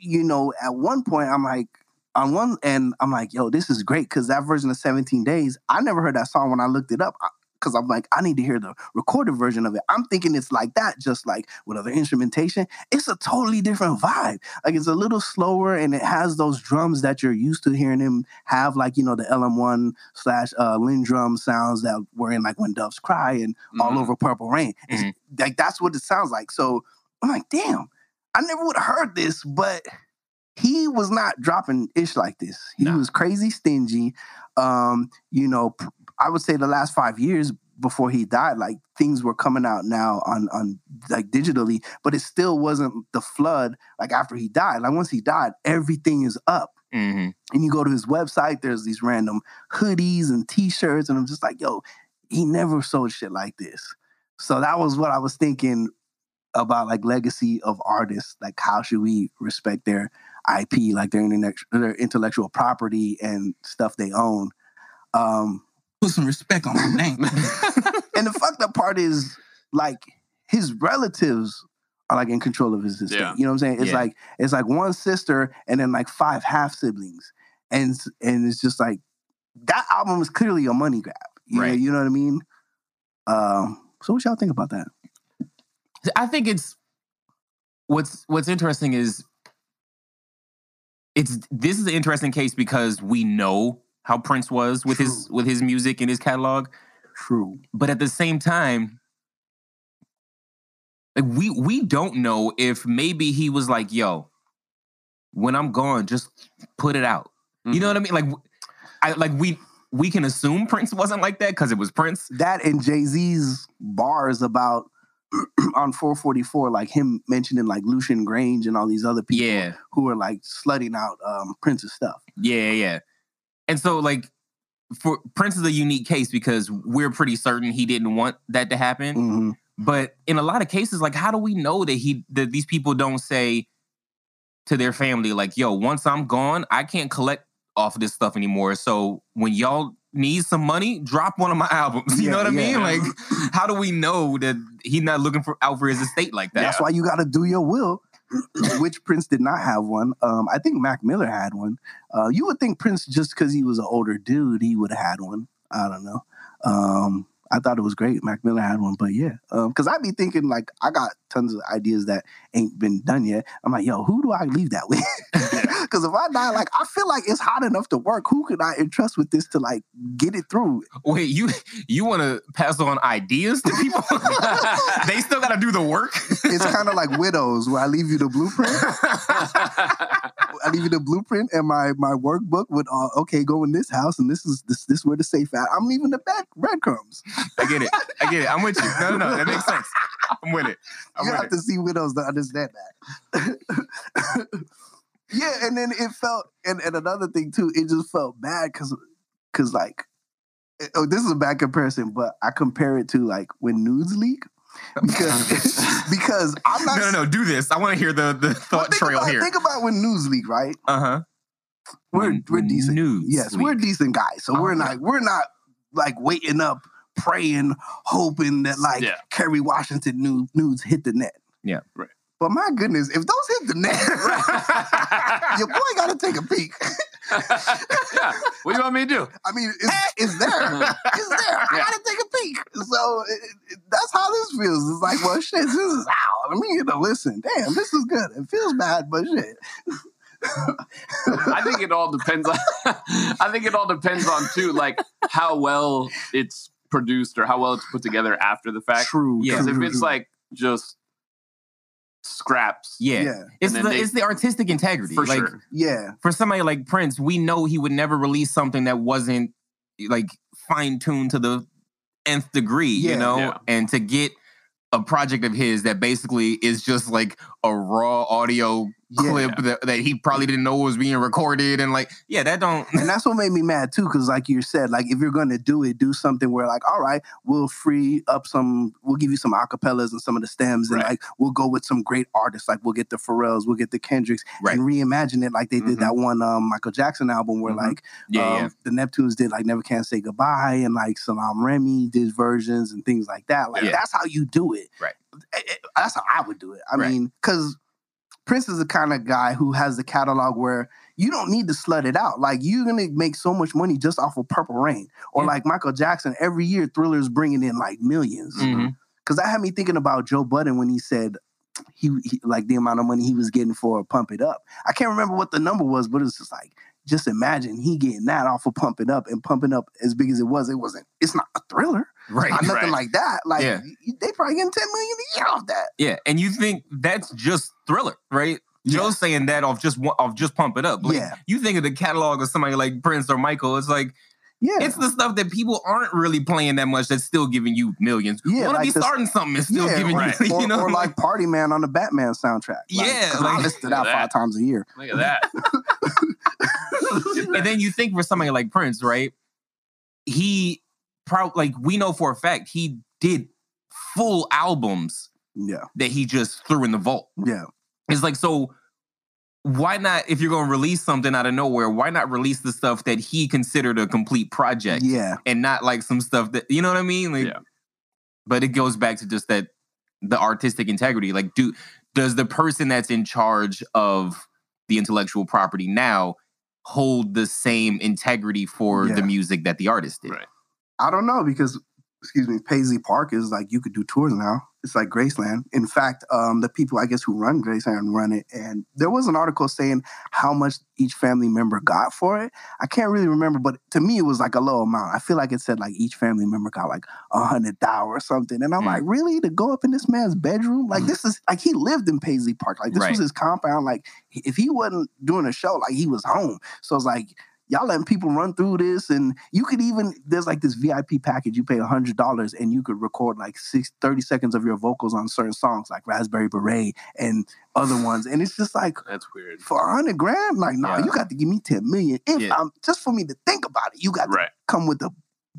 you know, at one point, I'm like, on one and I'm like, yo, this is great because that version of 17 Days, I never heard that song when I looked it up. Because I'm like, I need to hear the recorded version of it. I'm thinking it's like that, just like with other instrumentation. It's a totally different vibe. Like it's a little slower and it has those drums that you're used to hearing him have, like, you know, the LM1 slash uh, Linn drum sounds that were in like When Doves Cry and all mhm. over Purple Rain. It's- Mhm. Like that's what it sounds like. So I'm like, damn, I never would have heard this, but he was not dropping ish like this. He Nah. was crazy stingy. Um, you know, pr- I would say the last five years before he died, like things were coming out now on on like digitally, but it still wasn't the flood like after he died. Like once he died, everything is up hmm and you go to his website, there's these random hoodies and t-shirts, and I'm just like, yo, he never sold shit like this. So that was what I was thinking about like legacy of artists. Like how should we respect their IP, like their internet their intellectual property and stuff they own. Um Put some respect on my name. (laughs) and the fucked up part is like his relatives are like in control of his estate. Yeah. You know what I'm saying? It's Yeah. like it's like one sister and then like five half siblings, and and it's just like that album is clearly a money grab. You know, Right. you know what I mean? Um. So what y'all think about that? I think it's what's what's interesting is it's this is an interesting case because we know how Prince was with his with his music and his catalog, True. but at the same time, like we we don't know if maybe he was like, "Yo, when I'm gone, just put it out." You know what I mean? Like, I like we we can assume (laughs) Prince wasn't like that because it was Prince. that and Jay Z's bars about (clears throat) on 444, like him mentioning like Lucian Grainge and all these other people Yeah, who are like slutting out um, Prince's stuff. yeah, yeah. And so like for Prince is a unique case because we're pretty certain he didn't want that to happen. Mhm. But in a lot of cases, like how do we know that he that these people don't say to their family, like, yo, once I'm gone, I can't collect off of this stuff anymore. So when y'all need some money, drop one of my (laughs) albums. You Yeah, know what I yeah. mean? Like, how do we know that he's not looking for out for his estate like that? That's why you got to do your will. (clears throat) Which Prince did not have one. Um, I think Mac Miller had one. Uh, you would think Prince, just because he was an older dude, he would have had one. I don't know. Um, I thought it was great. Mac Miller had one, but yeah, because I'd be thinking like I got tons of ideas that ain't been done yet. I'm like, yo, who do I leave that with? (laughs) Because if I die, like I feel like it's hot enough to work. Who could I entrust with this to like get it through? Wait, you you want to pass on ideas to people? (laughs) they still got to do the work. It's kind of like widows, where I leave you the blueprint. I leave you the blueprint and my my workbook with uh, okay, go in this house and this is this this where the safe at. I'm leaving the bed breadcrumbs. I get it. I get it. I'm with you. No, no, no. That makes sense. I'm with it. I'm you with have it. to see widows to understand that. (laughs) yeah, and then it felt and, and another thing too, it just felt bad because because like eh, oh, this is a bad comparison, but I compare it to like when nudes leak. (laughs) Because (laughs) because I'm not No, no, no. Do this. I want to hear the the thought think trail about, here. Think about when news leak, right? Uh huh. We're When- we're decent. nudes yes, leak. we're decent guys. So we're not we're not like waiting up, praying, hoping that like Yeah. Kerry Washington nudes, nudes hit the net. Yeah. Right. But my goodness, if those hit the net, (laughs) your boy got to take a peek. (laughs) yeah. What do you want me to do? I mean, it's, it's there. (laughs) It's there. I Yeah. got to take a peek. So it, it- that's how this feels. It's like, well, shit, this is out. I mean, you know, listen, damn, this is good. It feels bad, but shit. I think it all depends on I think it all depends on too, like how well it's produced or how well it's put together after the fact. True. Yeah. Because true, if it's like just scraps, Yeah. yeah, It's the they- it's the artistic integrity. for like sure. yeah, for somebody like Prince, we know he would never release something that wasn't like fine tuned to the nth degree, Yeah. you know? Yeah. And to get a project of his that basically is just like a raw audio Yeah. clip that, that he probably didn't know was being recorded and like, yeah, that don't and that's what made me mad too because like you said like if you're gonna do it do something where like all right we'll free up some we'll give you some acapellas and some of the stems and Right. like we'll go with some great artists like we'll get the pharrells we'll get the kendricks Right. and reimagine it like they did Mhm. that one um michael jackson album where Mhm. like yeah, um, yeah. the neptunes did like never can say goodbye and like salaam remi did versions and things like that like Yeah. that's how you do it Right. Eh, eh, that's how i would do it i Right. mean because Prince is the kind of guy who has the catalog where you don't need to slut it out. Like you're gonna make so much money just off of Purple Rain, or Yeah. like Michael Jackson. Every year, Thriller's bringing in like 1000000s Mhm. Because that had me thinking about Joe Budden when he said he, he like the amount of money he was getting for Pump It Up. I can't remember what the number was, but it's just like just imagine he getting that off of Pump It Up and pumping up as big as it was. It wasn't. It's not a Thriller. Right. Not nothing Right. like that. Like Yeah. they probably getting ten million a year off that. Yeah, and you think that's just Thriller, right? Joe's saying that off just one- off just pump it up. Like, Yeah. You think of the catalog of somebody like Prince or Michael, it's like Yeah. it's the stuff that people aren't really playing that much that's still giving you millions. Yeah, Want to like be the- starting something and still Yeah, giving right. you, (laughs) you know, or like Party Man on the Batman soundtrack. Like, Yeah, 'cause I like- listen to Look that five times a year. Look at that. (laughs) and then you think for somebody like Prince, right? He probably like we know for a fact he did full albums Yeah, that he just threw in the vault. yeah, It's like so. Why not? If you're going to release something out of nowhere, why not release the stuff that he considered a complete project yeah, and not like some stuff that you know what I mean? Like, Yeah. But it goes back to just that the artistic integrity. Like, do does the person that's in charge of the intellectual property now hold the same integrity for Yeah. the music that the artist did? Right. I don't know because excuse me, Paisley Park is like you could do tours now. It's like Graceland. In fact, um, the people I guess who run Graceland run it, and there was an article saying how much each family member got for it. I can't really remember, but to me it was like a low amount. I feel like it said like each family member got like a hundred thousand or something, and I'm Mm. like, really to go up in this man's bedroom? Like this is like he lived in Paisley Park. Like this Right. was his compound. Like if he wasn't doing a show, like he was home. So it's like y'all letting people run through this, and you could even there's like this VIP package. You pay a hundred dollars, and you could record like six, 30 seconds of your vocals on certain songs, like Raspberry Beret and other ones. And it's just like That's weird. for a hundred grand, like nah, Yeah. you got to give me ten million. If Yeah. I'm just for me to think about it, you got to Right. come with a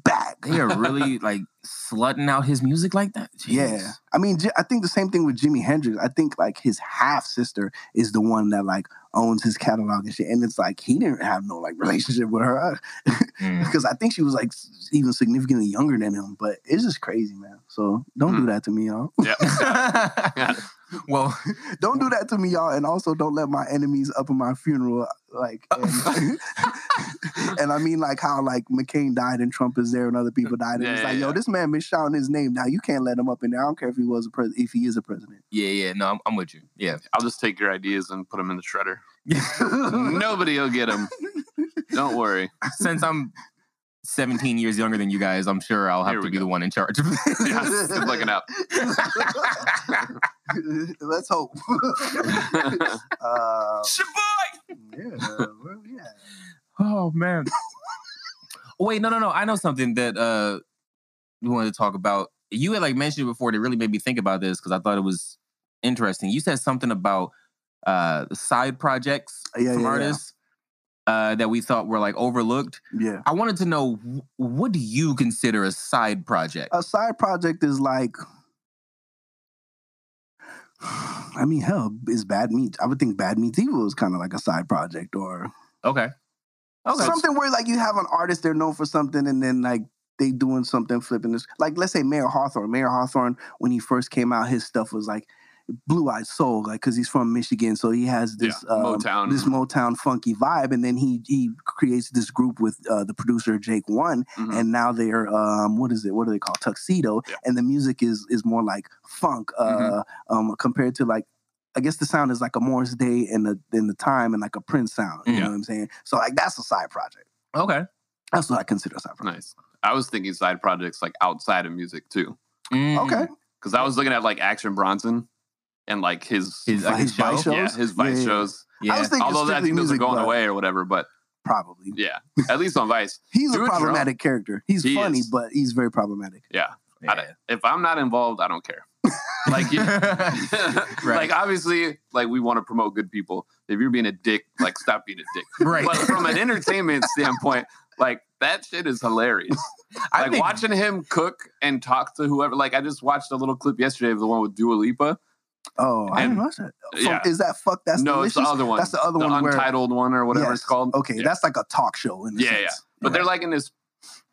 bag. They are really (laughs) like slutting out his music like that. Yeah, I mean, I think the same thing with Jimi Hendrix. I think like his half sister is the one that like owns his catalog and shit, and it's like he didn't have no like relationship with her (laughs) Mm. because I think she was like even significantly younger than him. But it's just crazy, man. So don't do Hmm. that to me, y'all. Yeah. (laughs) well, (laughs) don't do that to me, y'all, and also don't let my enemies up in my funeral. Like, and, and I mean like how like McCain died and Trump is there and other people died, and Yeah, it's yeah, like, yo, yeah. this man been shouting his name. Now you can't let him up in there. I don't care if he was a president, if he is a president. yeah, yeah. No, I'm, I'm with you. Yeah. I'll just take your ideas and put them in the shredder. (laughs) Nobody will get them. (laughs) Don't worry. Since I'm 17 years younger than you guys, I'm sure I'll have Here to we be go. the one in charge. Yeah, good looking out. (laughs) Let's hope. uh, Shaboy! yeah, well, yeah. Oh man. Wait, no, no, no. I know something that uh we wanted to talk about. You had like mentioned it before that really made me think about this because I thought it was interesting. You said something about uh side projects Yeah, from yeah, yeah. artists uh that we thought were like overlooked. Yeah. I wanted to know what do you consider a side project? A side project is like, (sighs) I mean, hell, is Bad Meat. I would think Bad Meets Evil is kind of like a side project or Okay. Okay. something where like you have an artist they're known for something and then like they doing something flipping this. Like let's say Mayer Hawthorne. Mayer Hawthorne, when he first came out, his stuff was like blue eyed soul, like because he's from Michigan, so he has this Yeah, um, Motown. this Motown funky vibe, and then he he creates this group with uh, the producer Jake One, Mhm. and now they're um what is it? What do they call tuxedo? Yeah. And the music is is more like funk, uh, Mhm. um compared to like. I guess the sound is like a Morris Day and the in the time and like a Prince sound. You Yeah. know what I'm saying? So like that's a side project. Okay. That's what I consider a side project. Nice. I was thinking side projects like outside of music too. Mm. Okay. Because I was looking at like Action Bronson and like his, His, like, His his show? Vice show? yeah, his Vice Yeah, yeah. shows. Yeah. I was thinking Although I strictly think those are going but away or whatever, but Probably. yeah, at least on Vice. (laughs) He's Do a a drill. problematic character. He's He funny, is. but he's very problematic. Yeah. Yeah. don't- if I'm not involved, I don't care. (laughs) Like, you, (laughs) like obviously, like we want to promote good people. If you're being a dick, like stop being a dick. right. But from an entertainment standpoint, like that shit is hilarious. (laughs) I Like think- watching him cook and talk to whoever. Like I just watched a little clip yesterday of the one with Dua Lipa. Oh, I didn't watch that. From- yeah. Is that fuck? That's no, delicious. it's the other one. That's the other the one where- untitled one or whatever Yes. it's called. Okay, Yeah. that's like a talk show in Yeah, sense. yeah. But they're like in this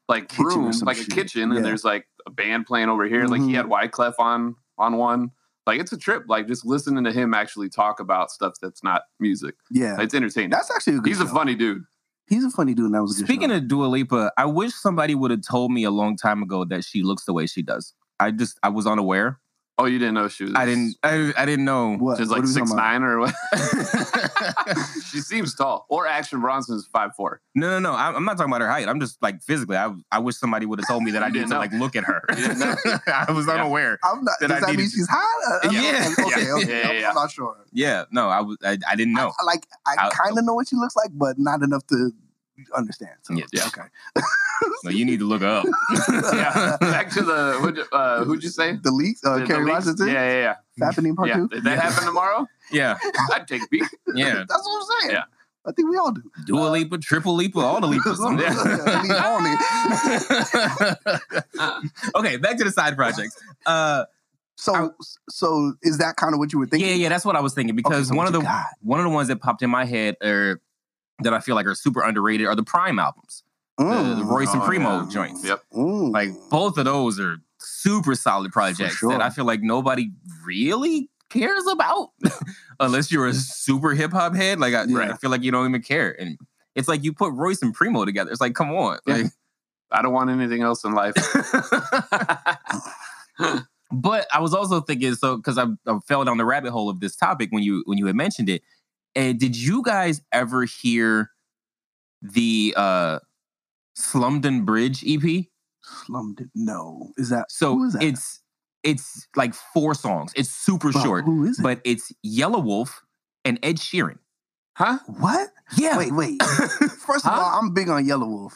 like Kitchen room, like shit. a kitchen, and there's like a band playing over here. Like he had mm-hmm. Wyclef on on one. Like it's a trip. Like just listening to him actually talk about stuff that's not music. yeah. It's entertaining. That's actually a good. He's a funny dude. He's a funny dude. And that was Speaking of Dua Lipa, I wish somebody would have told me a long time ago that she looks the way she does. I just I was unaware. Oh, you didn't know she was? I didn't I, I didn't know. what? She's What like are we talking six nine or what? (laughs) (laughs) she seems tall. Or Action Bronson's five four. No, no, no. I'm I'm not talking about her height. I'm just like physically. I I wish somebody would have told me that (laughs) I didn't to like look at her. You didn't know. I was Yeah. unaware. I'm not. that Does I that mean needed- she's hot? Uh, Yeah. Okay. Yeah. Okay. Yeah, I'm, yeah. I'm not sure. Yeah, no, I was I, I didn't know. I, like I I- kind of know what she looks like, but not enough to understand. So, Yeah. Yeah. Okay. No, you need to look up. (laughs) Yeah. Back to the who'd, you- uh, who'd you say? The leaks. Uh, The- the Kerry leaks? Washington. Yeah, yeah, Happening part yeah. two. Did that Yeah. happen tomorrow? yeah, I'd take a peek. yeah. (laughs) That's what I'm saying. Yeah. I think we all do. Dua Lipa, Triple Lipa, all the (laughs) leapers. Lipas. okay, back to the side projects. Uh, So, so is that kind of what you were thinking? yeah, yeah, that's what I was thinking Okay, because so one of the got? one of the ones that popped in my head are that I feel like are super underrated are the Prime albums, the, the Mm, Royce and Oh, Primo yeah. joints. Yep. mm. Like both of those are super solid projects sure. that I feel like nobody really cares about (laughs) unless you're a super hip hop head. Like I, Yeah. I feel like you don't even care, and it's like you put Royce and Primo together. It's like, come on, Yeah. like. I don't want anything else in life. (laughs) but I was also thinking so because I, I fell down the rabbit hole of this topic when you when you had mentioned it. And did you guys ever hear the uh Slumdon Bridge EP? Slumden. No. Is that So is that? it's it's like four songs. It's super Bro, short, Who is it? but it's Yelawolf and Ed Sheeran. Huh? What? Yeah. Wait, wait. (laughs) First of Huh? all, I'm big on Yelawolf.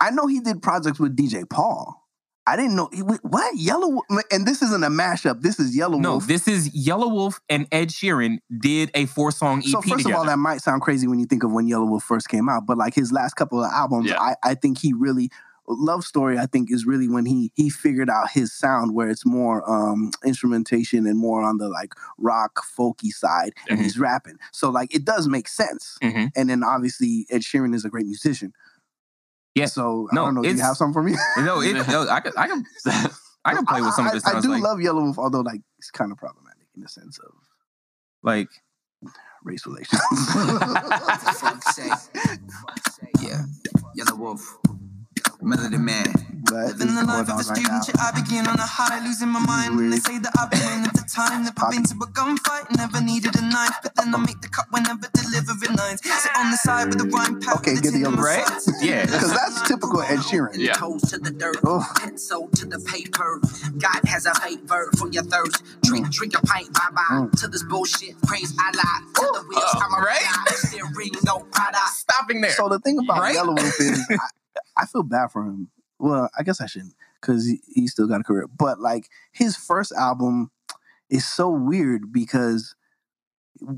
I know he did projects with DJ Paul. I didn't know what Yellow and this isn't a mashup. This is Yellow No, Wolf. this is Yelawolf and Ed Sheeran did a four song EP so first together. of all, that might sound crazy when you think of when Yelawolf first came out, but like his last couple of albums, Yeah. I, I think he really Love Story. I think is really when he he figured out his sound, where it's more um instrumentation and more on the like rock folky side, and Mhm. he's rapping. So like it does make sense. Mhm. And then obviously Ed Sheeran is a great musician. Yeah. So No, I don't know. Do you have something for me? (laughs) No, it, (laughs) no, I can, (laughs) I can, I can play with some of this. I, I sounds do like, love Yelawolf, although like it's kind of problematic in the sense of like race relations. Fuck say. Yeah, Yelawolf, Melody Man. but Living the life of a student, now. yeah, I begin on a high, losing my mind. And they say that I've been winning the time. Never been to a gunfight, never needed a knife. But then I make the cut whenever delivering lines. Sit on the side with the rhyme pad. Okay, with get the tin other- Right? Yeah. (laughs) Because that's typical Ed Sheeran. Yeah. Toes to the dirt, Oh. pencil to the paper. God has a favor for your thirst. Drink, mm. drink a pint, bye bye. Mm. To this bullshit, praise Allah. To the uh, wheels, I'm a right? ride. Steering, no product. stopping there. So the thing about Right? Yelawolf is, (laughs) I, feel bad for him. Well, I guess I shouldn't, because he, he still got a career. But like his first album is so weird because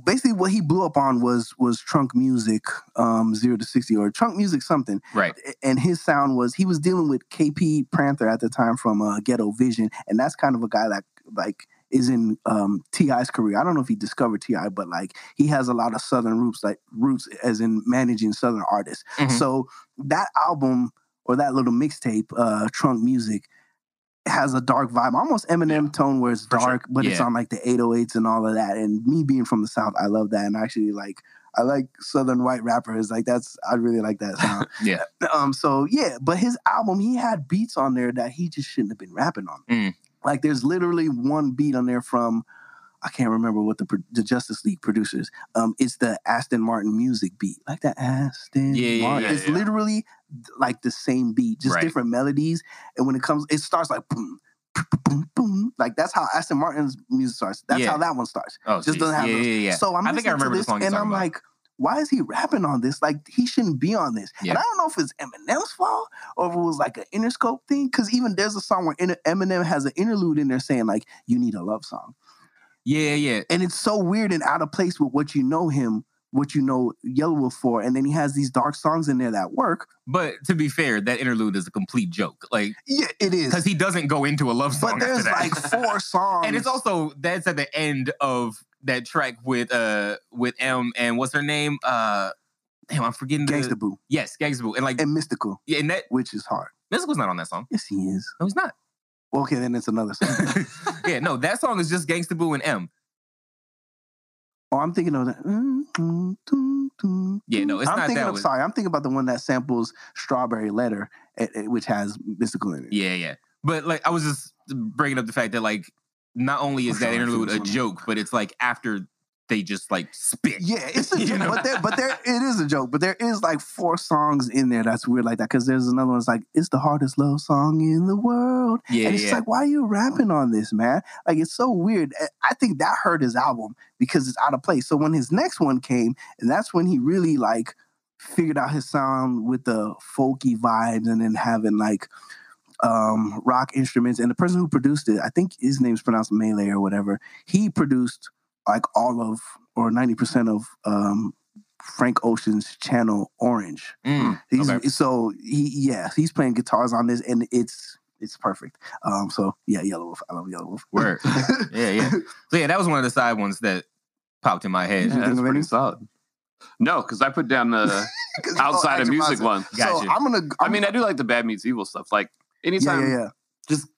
basically what he blew up on was was Trunk Music, um, zero to sixty or Trunk Music something. right. and his sound was he was dealing with KP Prather at the time from uh, Ghetto Vision, and that's kind of a guy that like is in um, T.I.'s career. I don't know if he discovered T.I., but like he has a lot of Southern roots, like roots as in managing Southern artists. Mhm. So that album or that little mixtape, uh, Trunk Music. Has a dark vibe, almost Eminem tone, where it's For sure. dark, but it's on like the 808s and all of that. And me being from the South, I love that. And actually, like, I like Southern white rappers. Like, that's I really like that sound. (laughs) Yeah. Um, so yeah, but his album, he had beats on there that he just shouldn't have been rapping on. Mm. Like there's literally one beat on there from I can't remember what the the Justice League producers. Um, it's the Aston Martin music beat, like the Aston Yeah, yeah, Martin. yeah, it's yeah. literally like the same beat, just Right. different melodies. And when it comes, it starts like boom, boom, boom. Like that's how Aston Martin's music starts. That's Yeah. how that one starts. Oh, Just geez. doesn't have yeah, those. yeah, yeah. So I'm I think I remember the this, song and I'm about. like, why is he rapping on this? Like he shouldn't be on this. Yeah. And I don't know if it's Eminem's fault or if it was like an Interscope thing. Because even there's a song where Eminem has an interlude in there saying like, "You need a love song," Yeah, yeah. and it's so weird and out of place with what you know him, what you know Yelawolf for, and then he has these dark songs in there that work. But to be fair, that interlude is a complete joke. Like, Yeah, it is. because he doesn't go into a love song. But there's like four songs, (laughs) and it's also that's at the end of that track with uh with Em and what's her name? Uh damn, I'm forgetting the Gangsta Boo Yes, Gangsta Boo. And like and Mystikal, yeah, and that which is hard. Mystikal's not on that song. Yes, he is. No, he's not. Well, Okay, then it's another song. (laughs) yeah, no, that song is just Gangsta Boo and Em. Oh, I'm thinking of that. Mm, mm, mm, mm, Yeah, no, it's I'm not thinking that one. Sorry, I'm thinking about the one that samples "Strawberry Letter," eh, eh, which has Mystikal in it. Yeah, yeah. But like I was just bringing up the fact that like not only is that sorry, I feel interlude a joke, but it's like after they just like spit. Yeah, it's a (laughs) You joke, know? but there, but there, it is a joke. But there is like four songs in there that's weird like that because there's another one that's like, "It's the hardest love song in the world," Yeah, and it's yeah. like, why are you rapping on this, man? Like, it's so weird. Eh, I think that hurt his album because it's out of place. So when his next one came, and that's when he really like figured out his sound with the folky vibes, and then having like um rock instruments. And the person who produced it, I think his name's pronounced Malay or whatever. He produced like all of or ninety percent of um Frank Ocean's channel Orange. Mm, He's okay. so he yeah, he's playing guitars on this and it's it's perfect. Um so yeah, Yelawolf. I love Yelawolf. Word. (laughs) Yeah, yeah. So yeah, that was one of the side ones that popped in my head. Yeah, that's pretty any? solid. No, because I put down the (laughs) you know, outside of music Bronson. one. So I'm gonna I mean, I do like the bad meets evil stuff. Like yeah, anytime, yeah, yeah. just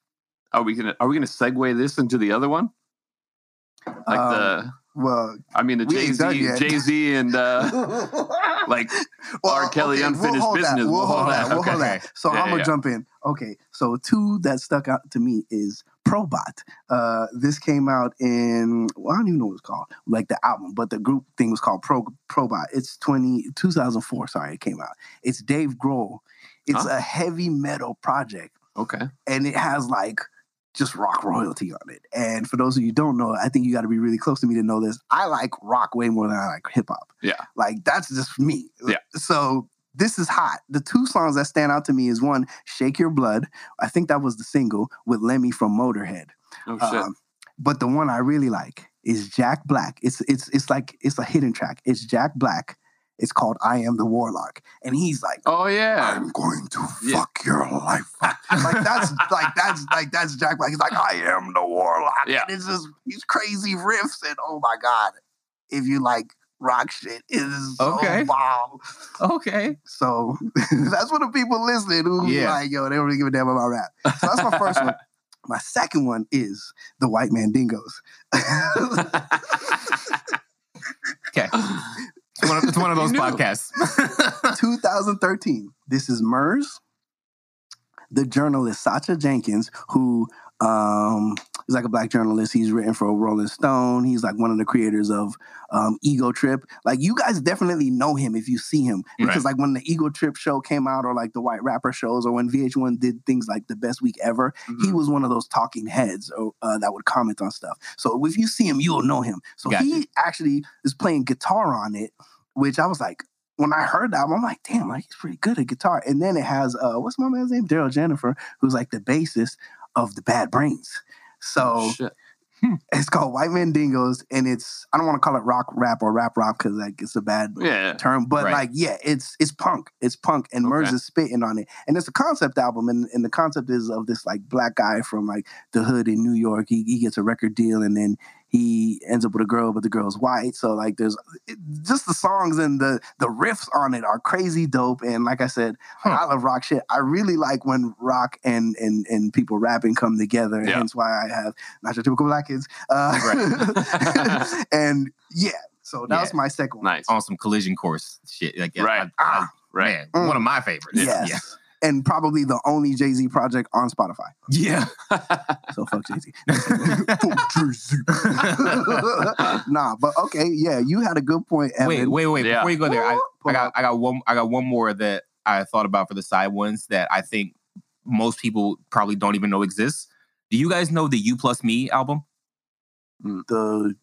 are we gonna are we gonna segue this into the other one? Like Um, the Well, I mean the Jay Z. Jay Z and uh (laughs) like well, R. Kelly unfinished hold business. That. We'll, We'll hold that. that. We'll hold that. So Yeah, I'm gonna yeah. jump in. Okay, so two that stuck out to me is Probot. Uh, this came out in well, I don't even know what it's called, like the album, but the group thing was called Pro Probot. It's 20, 2004. Sorry, it came out. It's Dave Grohl. It's Huh? a heavy metal project okay. and it has like just rock royalty on it. And for those of you who don't know, I think you got to be really close to me to know this. I like rock way more than I like hip hop. Yeah. Like that's just me. Yeah. So this is hot. The two songs that stand out to me is one, Shake Your Blood. I think that was the single with Lemmy from Motorhead. Oh shit. Um, but the one I really like is Jack Black. It's it's it's like it's a hidden track. It's Jack Black. It's called I Am the Warlock. And he's like, oh yeah. I'm going to Yeah. fuck your life like that's like that's like that's Jack Black. He's like, I am the warlock. Yeah. And it's just these crazy riffs and oh my God. If you like rock shit, it is so Okay. wow. Okay. So (laughs) that's for the people listening who Yeah. like, yo, they don't really give a damn about rap. So that's my first one. (laughs) My second one is the White Mandingos. (laughs) Okay. It's one of, it's one of those podcasts. (laughs) 2013. This is Murs. the journalist Sacha Jenkins, who um, is like a black journalist. He's written for Rolling Stone. He's like one of the creators of um, Ego Trip. Like you guys definitely know him if you see him because like when the Ego Trip show came out, or like the White Rapper shows, or when VH1 did things like the Best Week Ever, he Mhm. was one of those talking heads or, uh, that would comment on stuff. So if you see him, you'll know him. So he actually is playing guitar on it, which I was like, when I heard that, I'm like, damn, like he's pretty good at guitar. And then it has uh, what's my man's name? Darryl Jenifer, who's like the bassist of the Bad Brains. So shit. Hmm, it's called White Mandingos, and it's I don't want to call it rock rap or rap rock because like it's a bad Yeah. term, but Right. like yeah, it's it's punk. It's punk, and Okay. is spitting on it, and it's a concept album, and, and the concept is of this like black guy from like the hood in New York. He he gets a record deal, and then he ends up with a girl, but the girl's white. So like there's it, just the songs and the the riffs on it are crazy dope, and like I said, Huh. I love rock shit. I really like when rock and and and people rapping come together. Yeah. Hence why I have not your typical black kids. Uh, (laughs) (laughs) and yeah, so that Yeah. was my second one. Nice. on some collision course shit. Like, Right. I- I- Right. Man, Mm. one of my favorites. Yes. Yeah. And probably the only Jay Z project on Spotify. Yeah. (laughs) So fuck Jay Z. (laughs) fuck Jay Z. (laughs) nah, but okay, yeah, you had a good point, Evan. wait, wait, wait. Yeah. Before you go there, I, I got. I got one I got one more that I thought about for the side ones that I think most people probably don't even know exists. Do you guys know the You Plus Me album? the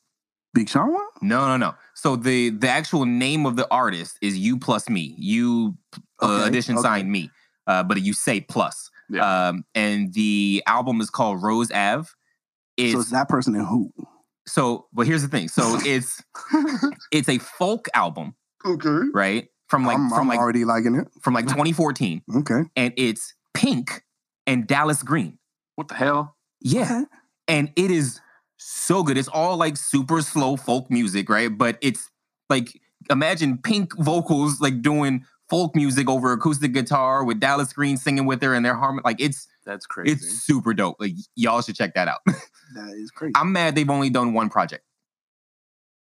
Big Sean one. No, no, no. So the the actual name of the artist is You Plus Me. You uh, Okay, edition okay. signed me, uh, but you say plus. Yeah. Um, and the album is called Rose Ave. It's so it's that person and who? so, but here's the thing. So (laughs) it's it's a folk album, Okay, right? From like I'm, from I'm like already liking it. from like 2014, Okay, and it's Pink and Dallas Green. What the hell? Yeah. And it is so good. It's all like super slow folk music, right? But it's like imagine Pink vocals like doing folk music over acoustic guitar with Dallas Green singing with her and their harmony. Like it's That's crazy. it's super dope. Like y'all should check that out. (laughs) that is crazy. I'm mad they've only done one project.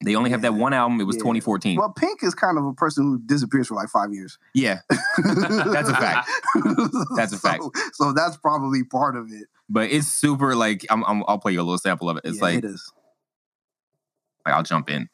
They only have that one album. It was Yeah. 2014. well, Pink is kind of a person who disappears for like five years. yeah. (laughs) that's a fact. That's a fact. So, so that's probably part of it. But it's super like I'm, I'm I'll play you a little sample of it. It's Yeah, like, it is. like I'll jump in.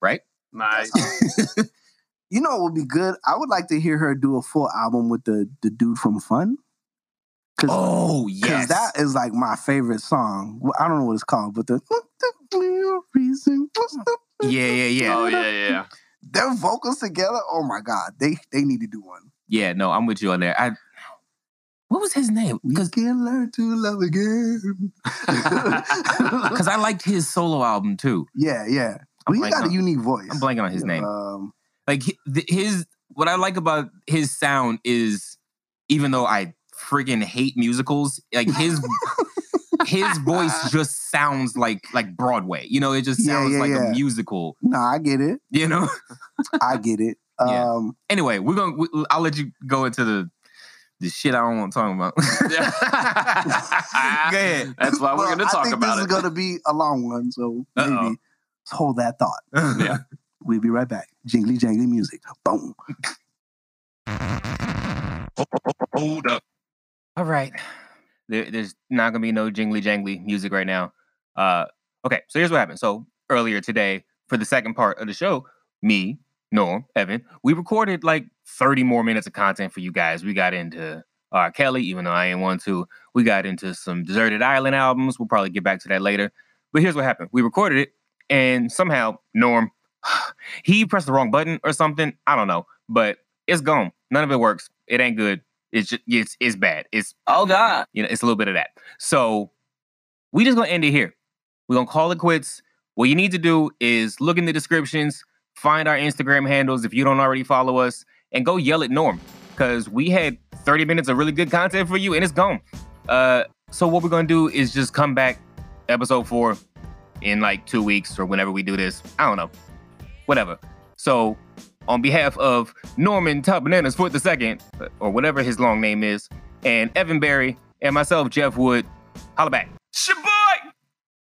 Right? nice. (laughs) You know what would be good? I would like to hear her do a full album with the the dude from Fun. Cause, Oh 'cause yes. that is like my favorite song. I don't know what it's called, but the, the clear reason. what's the- yeah, yeah, yeah. Oh yeah, yeah, yeah. Their vocals together, oh my god, they they need to do one. Yeah, no, I'm with you on there. I what was his name? We Because can learn to love again. (laughs) because I liked his solo album too. yeah, yeah. Well, he got a unique voice. I'm blanking on his name. Um, Like his what I like about his sound is even though I friggin' hate musicals, like his (laughs) his voice just sounds like like Broadway. You know, it just sounds yeah, like yeah. a musical. No, I get it. You know. I get it. (laughs) Yeah. Um, anyway, we're gonna. we- I'll let you go into the the shit I don't want to talk about. (laughs) Go ahead. That's why we're well, going to I talk think about this it. is going to be a long one, so maybe Uh-oh. let's hold that thought. Yeah. (laughs) We'll be right back. Jingly jangly music. Boom. Hold up. All right. There, there's not gonna be no jingly jangly music right now. Uh, okay, so here's what happened. So earlier today, for the second part of the show, me, Norm, Evan, we recorded like 30 more minutes of content for you guys. We got into R. Kelly, even though I ain't want to. We got into some Deserted Island albums. We'll probably get back to that later. But here's what happened. We recorded it, and somehow Norm, (sighs) he pressed the wrong button or something. I don't know, but it's gone. None of it works. It ain't good. It's just it's it's bad. It's Oh God. you know, it's a little bit of that. So we just gonna end it here. We're gonna call it quits. What you need to do is look in the descriptions, find our Instagram handles if you don't already follow us, and go yell at Norm. Cause we had 30 minutes of really good content for you and it's gone. Uh so what we're gonna do is just come back episode four in like two weeks or whenever we do this. I don't know. Whatever. So on behalf of Norman Top Bananas Foot the second, or whatever his long name is, and Evan Barry, and myself, Jeff Wood, holla back.